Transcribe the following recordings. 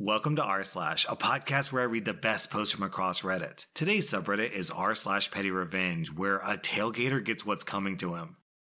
Welcome to r slash, a podcast where I read the best posts from across Reddit. Today's subreddit is r slash petty revenge, where a tailgater gets what's coming to him.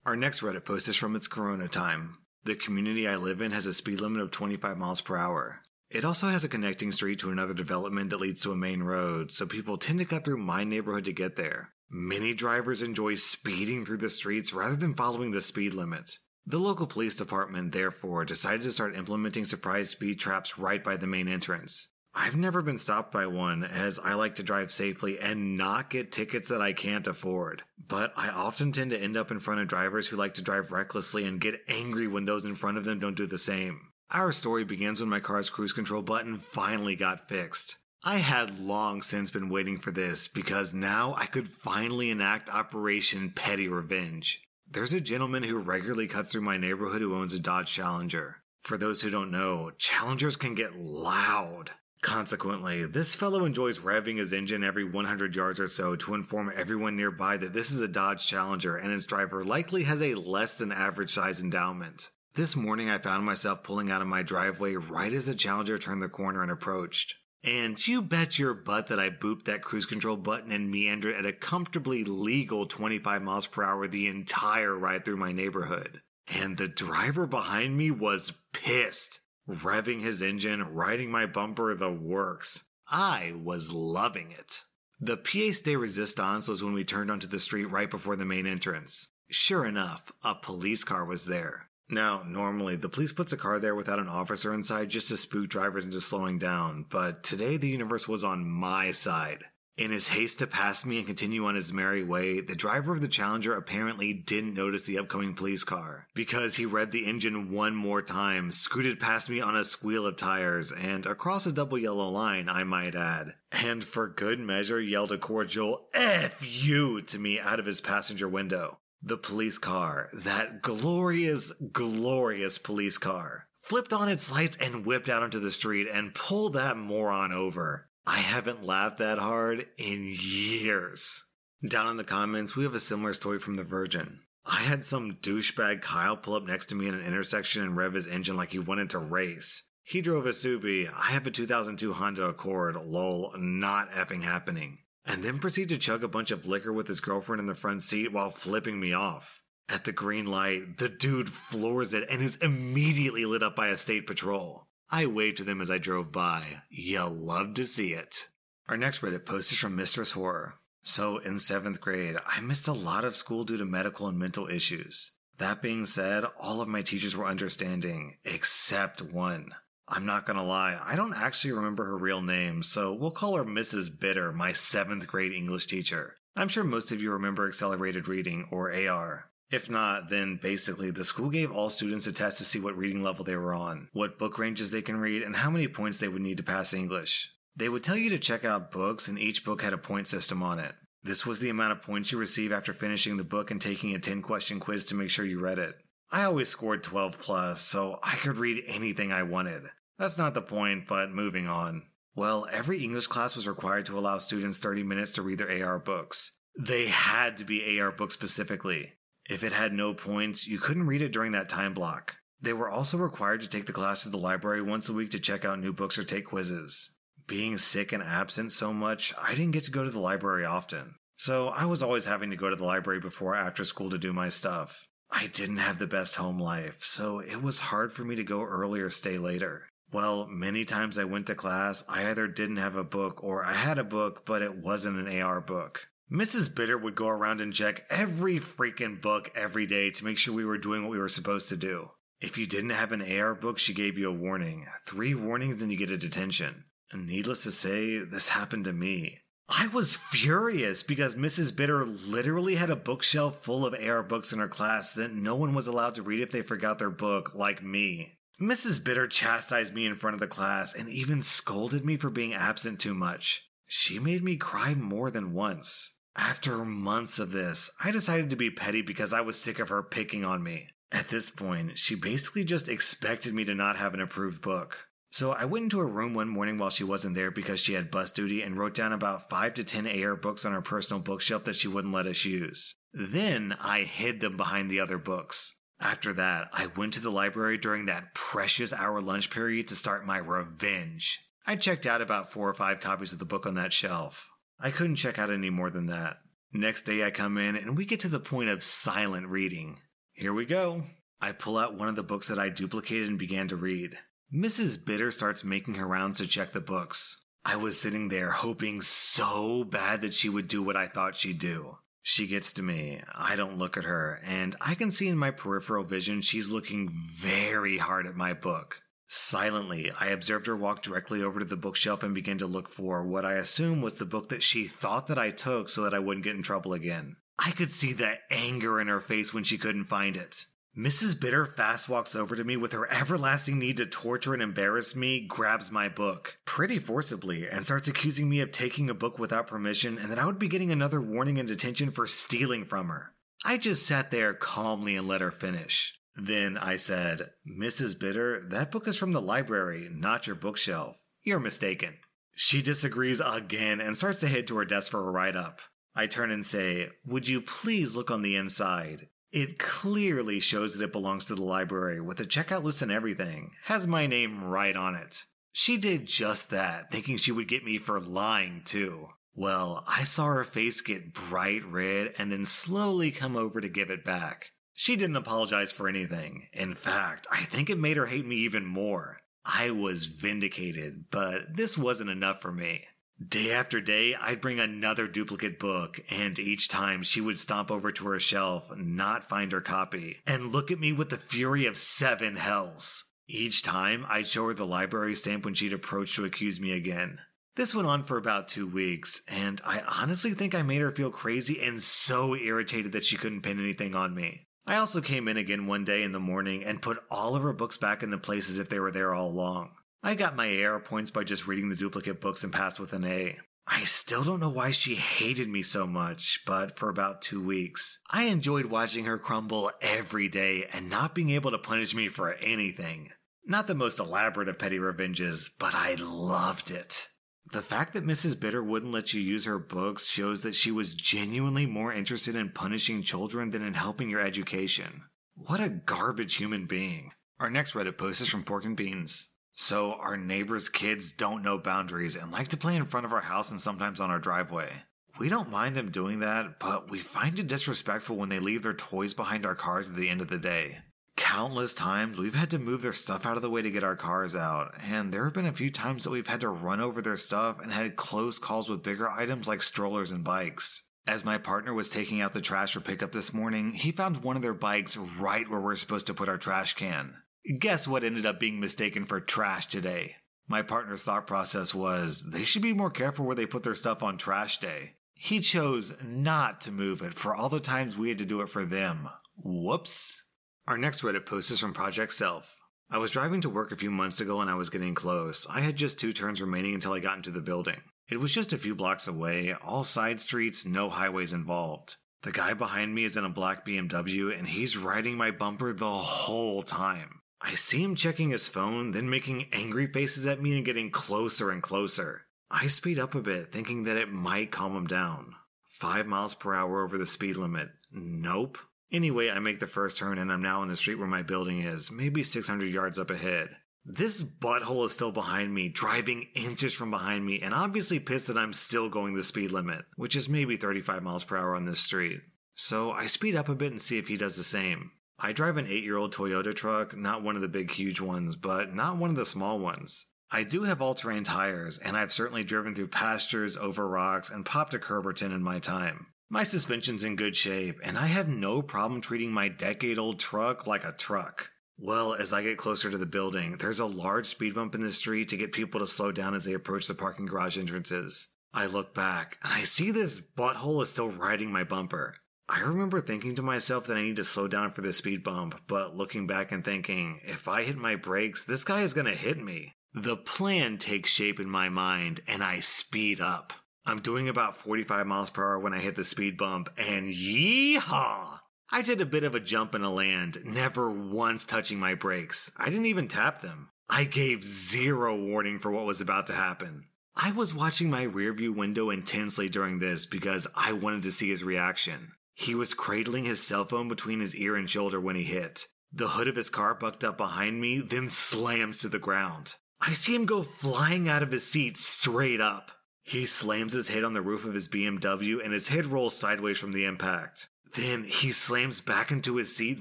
Our next Reddit post is from its Corona time. The community I live in has a speed limit of 25 miles per hour. It also has a connecting street to another development that leads to a main road, so people tend to cut through my neighborhood to get there. Many drivers enjoy speeding through the streets rather than following the speed limit. The local police department, therefore, decided to start implementing surprise speed traps right by the main entrance. I've never been stopped by one, as I like to drive safely and not get tickets that I can't afford. But I often tend to end up in front of drivers who like to drive recklessly and get angry when those in front of them don't do the same. Our story begins when my car's cruise control button finally got fixed. I had long since been waiting for this because now I could finally enact Operation Petty Revenge. There's a gentleman who regularly cuts through my neighborhood who owns a Dodge Challenger. For those who don't know, Challengers can get loud. Consequently, this fellow enjoys revving his engine every 100 yards or so to inform everyone nearby that this is a Dodge Challenger and its driver likely has a less than average size endowment. This morning, I found myself pulling out of my driveway right as the Challenger turned the corner and approached. And you bet your butt that I booped that cruise control button and meandered at a comfortably legal 25 miles per hour the entire ride through my neighborhood. And the driver behind me was pissed, revving his engine, riding my bumper, the works. I was loving it. The pièce de resistance was when we turned onto the street right before the main entrance. Sure enough, a police car was there. Now, normally, the police puts a car there without an officer inside just to spook drivers into slowing down, but today the universe was on my side. In his haste to pass me and continue on his merry way, the driver of the Challenger apparently didn't notice the upcoming police car because he read the engine one more time, scooted past me on a squeal of tires, and across a double yellow line, I might add. And for good measure, yelled a cordial F you to me out of his passenger window. The police car, that glorious, glorious police car, flipped on its lights and whipped out onto the street and pulled that moron over. I haven't laughed that hard in years. Down in the comments, we have a similar story from The Virgin. I had some douchebag Kyle pull up next to me in an intersection and rev his engine like he wanted to race. He drove a Subi. I have a 2002 Honda Accord. Lol, not effing happening and then proceed to chug a bunch of liquor with his girlfriend in the front seat while flipping me off. At the green light, the dude floors it and is immediately lit up by a state patrol. I waved to them as I drove by. You'll love to see it. Our next Reddit post is from Mistress Horror. So, in seventh grade, I missed a lot of school due to medical and mental issues. That being said, all of my teachers were understanding, except one. I'm not gonna lie, I don't actually remember her real name, so we'll call her Mrs. Bitter, my seventh grade English teacher. I'm sure most of you remember accelerated reading, or AR. If not, then basically the school gave all students a test to see what reading level they were on, what book ranges they can read, and how many points they would need to pass English. They would tell you to check out books, and each book had a point system on it. This was the amount of points you receive after finishing the book and taking a 10 question quiz to make sure you read it. I always scored 12 plus, so I could read anything I wanted. That's not the point, but moving on. Well, every English class was required to allow students 30 minutes to read their AR books. They had to be AR books specifically. If it had no points, you couldn't read it during that time block. They were also required to take the class to the library once a week to check out new books or take quizzes. Being sick and absent so much, I didn't get to go to the library often. So I was always having to go to the library before after school to do my stuff. I didn't have the best home life, so it was hard for me to go early or stay later. Well, many times I went to class, I either didn't have a book or I had a book, but it wasn't an AR book. Mrs. Bitter would go around and check every freaking book every day to make sure we were doing what we were supposed to do. If you didn't have an AR book, she gave you a warning. Three warnings, and you get a detention. And needless to say, this happened to me. I was furious because Mrs. Bitter literally had a bookshelf full of AR books in her class that no one was allowed to read if they forgot their book, like me. Mrs. Bitter chastised me in front of the class and even scolded me for being absent too much. She made me cry more than once. After months of this, I decided to be petty because I was sick of her picking on me. At this point, she basically just expected me to not have an approved book. So I went into her room one morning while she wasn't there because she had bus duty and wrote down about 5 to 10 AR books on her personal bookshelf that she wouldn't let us use. Then I hid them behind the other books. After that, I went to the library during that precious hour lunch period to start my revenge. I checked out about four or five copies of the book on that shelf. I couldn't check out any more than that. Next day, I come in and we get to the point of silent reading. Here we go. I pull out one of the books that I duplicated and began to read. Mrs. Bitter starts making her rounds to check the books. I was sitting there hoping so bad that she would do what I thought she'd do. She gets to me. I don't look at her, and I can see in my peripheral vision she's looking very hard at my book. Silently, I observed her walk directly over to the bookshelf and begin to look for what I assume was the book that she thought that I took so that I wouldn't get in trouble again. I could see the anger in her face when she couldn't find it. Mrs. Bitter fast walks over to me with her everlasting need to torture and embarrass me, grabs my book pretty forcibly, and starts accusing me of taking a book without permission and that I would be getting another warning and detention for stealing from her. I just sat there calmly and let her finish. Then I said, Mrs. Bitter, that book is from the library, not your bookshelf. You're mistaken. She disagrees again and starts to head to her desk for a write up. I turn and say, Would you please look on the inside? It clearly shows that it belongs to the library with a checkout list and everything. Has my name right on it. She did just that, thinking she would get me for lying too. Well, I saw her face get bright red and then slowly come over to give it back. She didn't apologize for anything. In fact, I think it made her hate me even more. I was vindicated, but this wasn't enough for me. Day after day, I'd bring another duplicate book, and each time she would stomp over to her shelf, not find her copy, and look at me with the fury of seven hells. Each time, I'd show her the library stamp when she'd approach to accuse me again. This went on for about two weeks, and I honestly think I made her feel crazy and so irritated that she couldn't pin anything on me. I also came in again one day in the morning and put all of her books back in the place as if they were there all along. I got my AR points by just reading the duplicate books and passed with an A. I still don't know why she hated me so much, but for about two weeks, I enjoyed watching her crumble every day and not being able to punish me for anything. Not the most elaborate of petty revenges, but I loved it. The fact that Mrs. Bitter wouldn't let you use her books shows that she was genuinely more interested in punishing children than in helping your education. What a garbage human being. Our next Reddit post is from Pork and Beans. So our neighbors' kids don't know boundaries and like to play in front of our house and sometimes on our driveway. We don't mind them doing that, but we find it disrespectful when they leave their toys behind our cars at the end of the day. Countless times we've had to move their stuff out of the way to get our cars out, and there have been a few times that we've had to run over their stuff and had close calls with bigger items like strollers and bikes. As my partner was taking out the trash for pickup this morning, he found one of their bikes right where we're supposed to put our trash can. Guess what ended up being mistaken for trash today? My partner's thought process was they should be more careful where they put their stuff on trash day. He chose not to move it for all the times we had to do it for them. Whoops. Our next Reddit post is from Project Self. I was driving to work a few months ago and I was getting close. I had just two turns remaining until I got into the building. It was just a few blocks away, all side streets, no highways involved. The guy behind me is in a black BMW and he's riding my bumper the whole time. I see him checking his phone, then making angry faces at me and getting closer and closer. I speed up a bit, thinking that it might calm him down. Five miles per hour over the speed limit. Nope. Anyway, I make the first turn and I'm now in the street where my building is, maybe 600 yards up ahead. This butthole is still behind me, driving inches from behind me, and obviously pissed that I'm still going the speed limit, which is maybe 35 miles per hour on this street. So I speed up a bit and see if he does the same. I drive an eight year old Toyota truck, not one of the big, huge ones, but not one of the small ones. I do have all terrain tires, and I've certainly driven through pastures, over rocks, and popped a curb or ten in my time. My suspension's in good shape, and I have no problem treating my decade old truck like a truck. Well, as I get closer to the building, there's a large speed bump in the street to get people to slow down as they approach the parking garage entrances. I look back, and I see this butthole is still riding my bumper. I remember thinking to myself that I need to slow down for the speed bump, but looking back and thinking, if I hit my brakes, this guy is gonna hit me. The plan takes shape in my mind, and I speed up. I'm doing about 45 miles per hour when I hit the speed bump, and yeehaw! I did a bit of a jump and a land, never once touching my brakes. I didn't even tap them. I gave zero warning for what was about to happen. I was watching my rearview window intensely during this because I wanted to see his reaction. He was cradling his cell phone between his ear and shoulder when he hit. The hood of his car bucked up behind me, then slams to the ground. I see him go flying out of his seat straight up. He slams his head on the roof of his BMW and his head rolls sideways from the impact. Then he slams back into his seat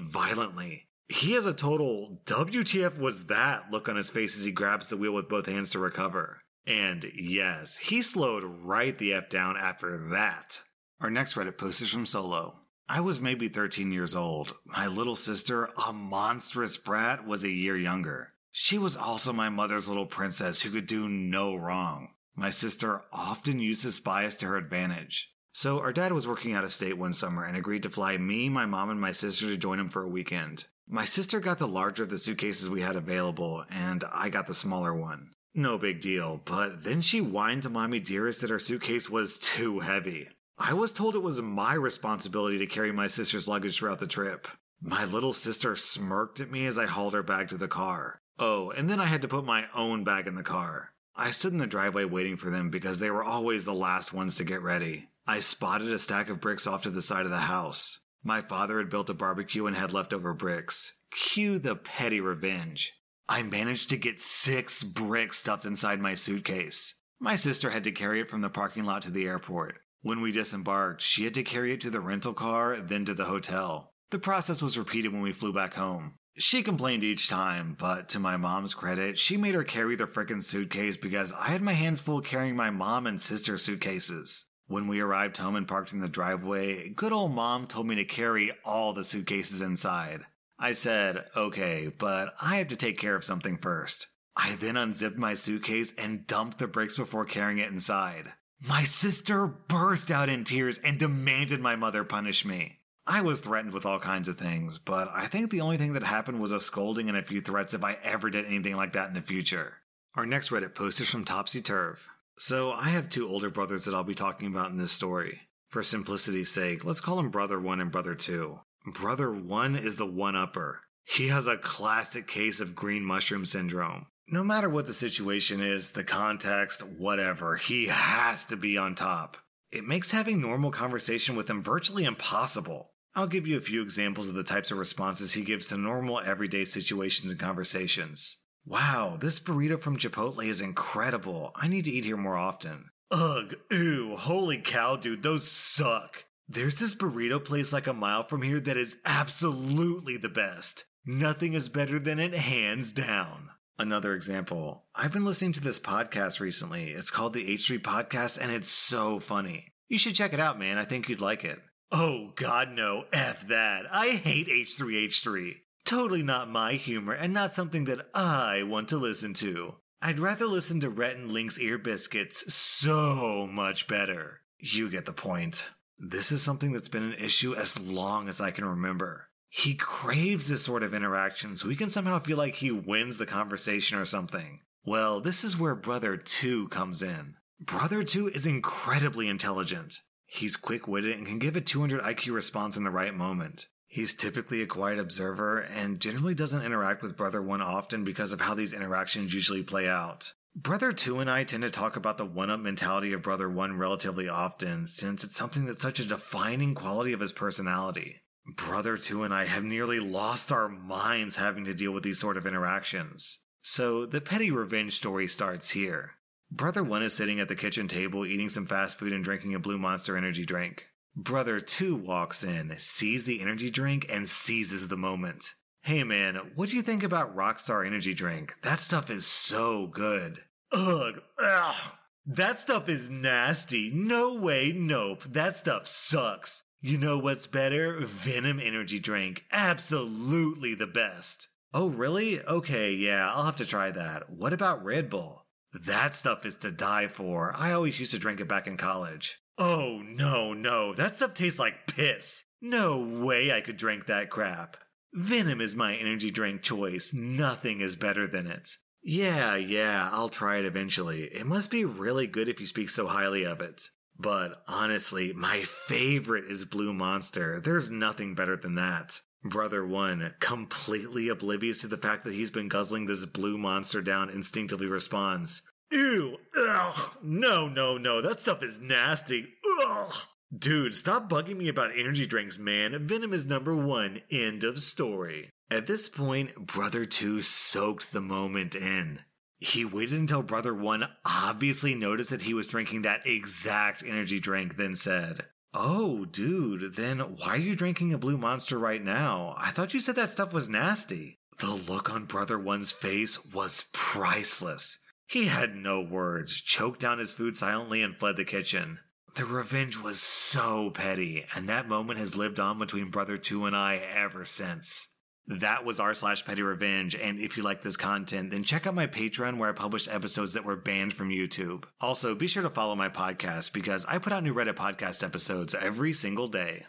violently. He has a total WTF was that look on his face as he grabs the wheel with both hands to recover. And yes, he slowed right the F down after that. Our next Reddit post is from Solo. I was maybe 13 years old. My little sister, a monstrous brat, was a year younger. She was also my mother's little princess who could do no wrong. My sister often used this bias to her advantage. So, our dad was working out of state one summer and agreed to fly me, my mom, and my sister to join him for a weekend. My sister got the larger of the suitcases we had available, and I got the smaller one. No big deal, but then she whined to Mommy Dearest that her suitcase was too heavy. I was told it was my responsibility to carry my sister's luggage throughout the trip. My little sister smirked at me as I hauled her bag to the car. Oh, and then I had to put my own bag in the car. I stood in the driveway waiting for them because they were always the last ones to get ready. I spotted a stack of bricks off to the side of the house. My father had built a barbecue and had leftover bricks. Cue the petty revenge. I managed to get six bricks stuffed inside my suitcase. My sister had to carry it from the parking lot to the airport. When we disembarked, she had to carry it to the rental car, then to the hotel. The process was repeated when we flew back home. She complained each time, but to my mom's credit, she made her carry the frickin' suitcase because I had my hands full carrying my mom and sister's suitcases. When we arrived home and parked in the driveway, good old mom told me to carry all the suitcases inside. I said, okay, but I have to take care of something first. I then unzipped my suitcase and dumped the bricks before carrying it inside. My sister burst out in tears and demanded my mother punish me. I was threatened with all kinds of things, but I think the only thing that happened was a scolding and a few threats if I ever did anything like that in the future. Our next Reddit post is from Topsy Turv. So, I have two older brothers that I'll be talking about in this story. For simplicity's sake, let's call them Brother 1 and Brother 2. Brother 1 is the one upper. He has a classic case of green mushroom syndrome. No matter what the situation is, the context, whatever, he has to be on top. It makes having normal conversation with him virtually impossible. I'll give you a few examples of the types of responses he gives to normal everyday situations and conversations. Wow, this burrito from Chipotle is incredible. I need to eat here more often. Ugh, ew, holy cow, dude, those suck. There's this burrito place like a mile from here that is absolutely the best. Nothing is better than it, hands down. Another example. I've been listening to this podcast recently. It's called the H3 Podcast, and it's so funny. You should check it out, man. I think you'd like it. Oh, God, no. F that. I hate H3H3. Totally not my humor and not something that I want to listen to. I'd rather listen to Rhett and Link's Ear Biscuits so much better. You get the point. This is something that's been an issue as long as I can remember. He craves this sort of interaction so he can somehow feel like he wins the conversation or something. Well, this is where Brother 2 comes in. Brother 2 is incredibly intelligent. He's quick witted and can give a 200 IQ response in the right moment. He's typically a quiet observer and generally doesn't interact with Brother 1 often because of how these interactions usually play out. Brother 2 and I tend to talk about the one up mentality of Brother 1 relatively often, since it's something that's such a defining quality of his personality. Brother 2 and I have nearly lost our minds having to deal with these sort of interactions. So the petty revenge story starts here. Brother 1 is sitting at the kitchen table eating some fast food and drinking a Blue Monster energy drink. Brother 2 walks in, sees the energy drink, and seizes the moment. Hey man, what do you think about Rockstar Energy Drink? That stuff is so good. Ugh, ugh. That stuff is nasty. No way, nope. That stuff sucks. You know what's better? Venom Energy Drink. Absolutely the best. Oh, really? Okay, yeah, I'll have to try that. What about Red Bull? That stuff is to die for. I always used to drink it back in college. Oh, no, no, that stuff tastes like piss. No way I could drink that crap. Venom is my energy drink choice. Nothing is better than it. Yeah, yeah, I'll try it eventually. It must be really good if you speak so highly of it. But honestly, my favorite is Blue Monster. There's nothing better than that. Brother 1, completely oblivious to the fact that he's been guzzling this Blue Monster down, instinctively responds, Ew, ugh, no, no, no, that stuff is nasty. Ugh. Dude, stop bugging me about energy drinks, man. Venom is number one. End of story. At this point, Brother 2 soaked the moment in. He waited until Brother 1 obviously noticed that he was drinking that exact energy drink, then said, Oh, dude, then why are you drinking a blue monster right now? I thought you said that stuff was nasty. The look on Brother One's face was priceless. He had no words, choked down his food silently, and fled the kitchen. The revenge was so petty, and that moment has lived on between Brother 2 and I ever since. That was r slash petty revenge, and if you like this content, then check out my Patreon where I publish episodes that were banned from YouTube. Also, be sure to follow my podcast because I put out new Reddit podcast episodes every single day.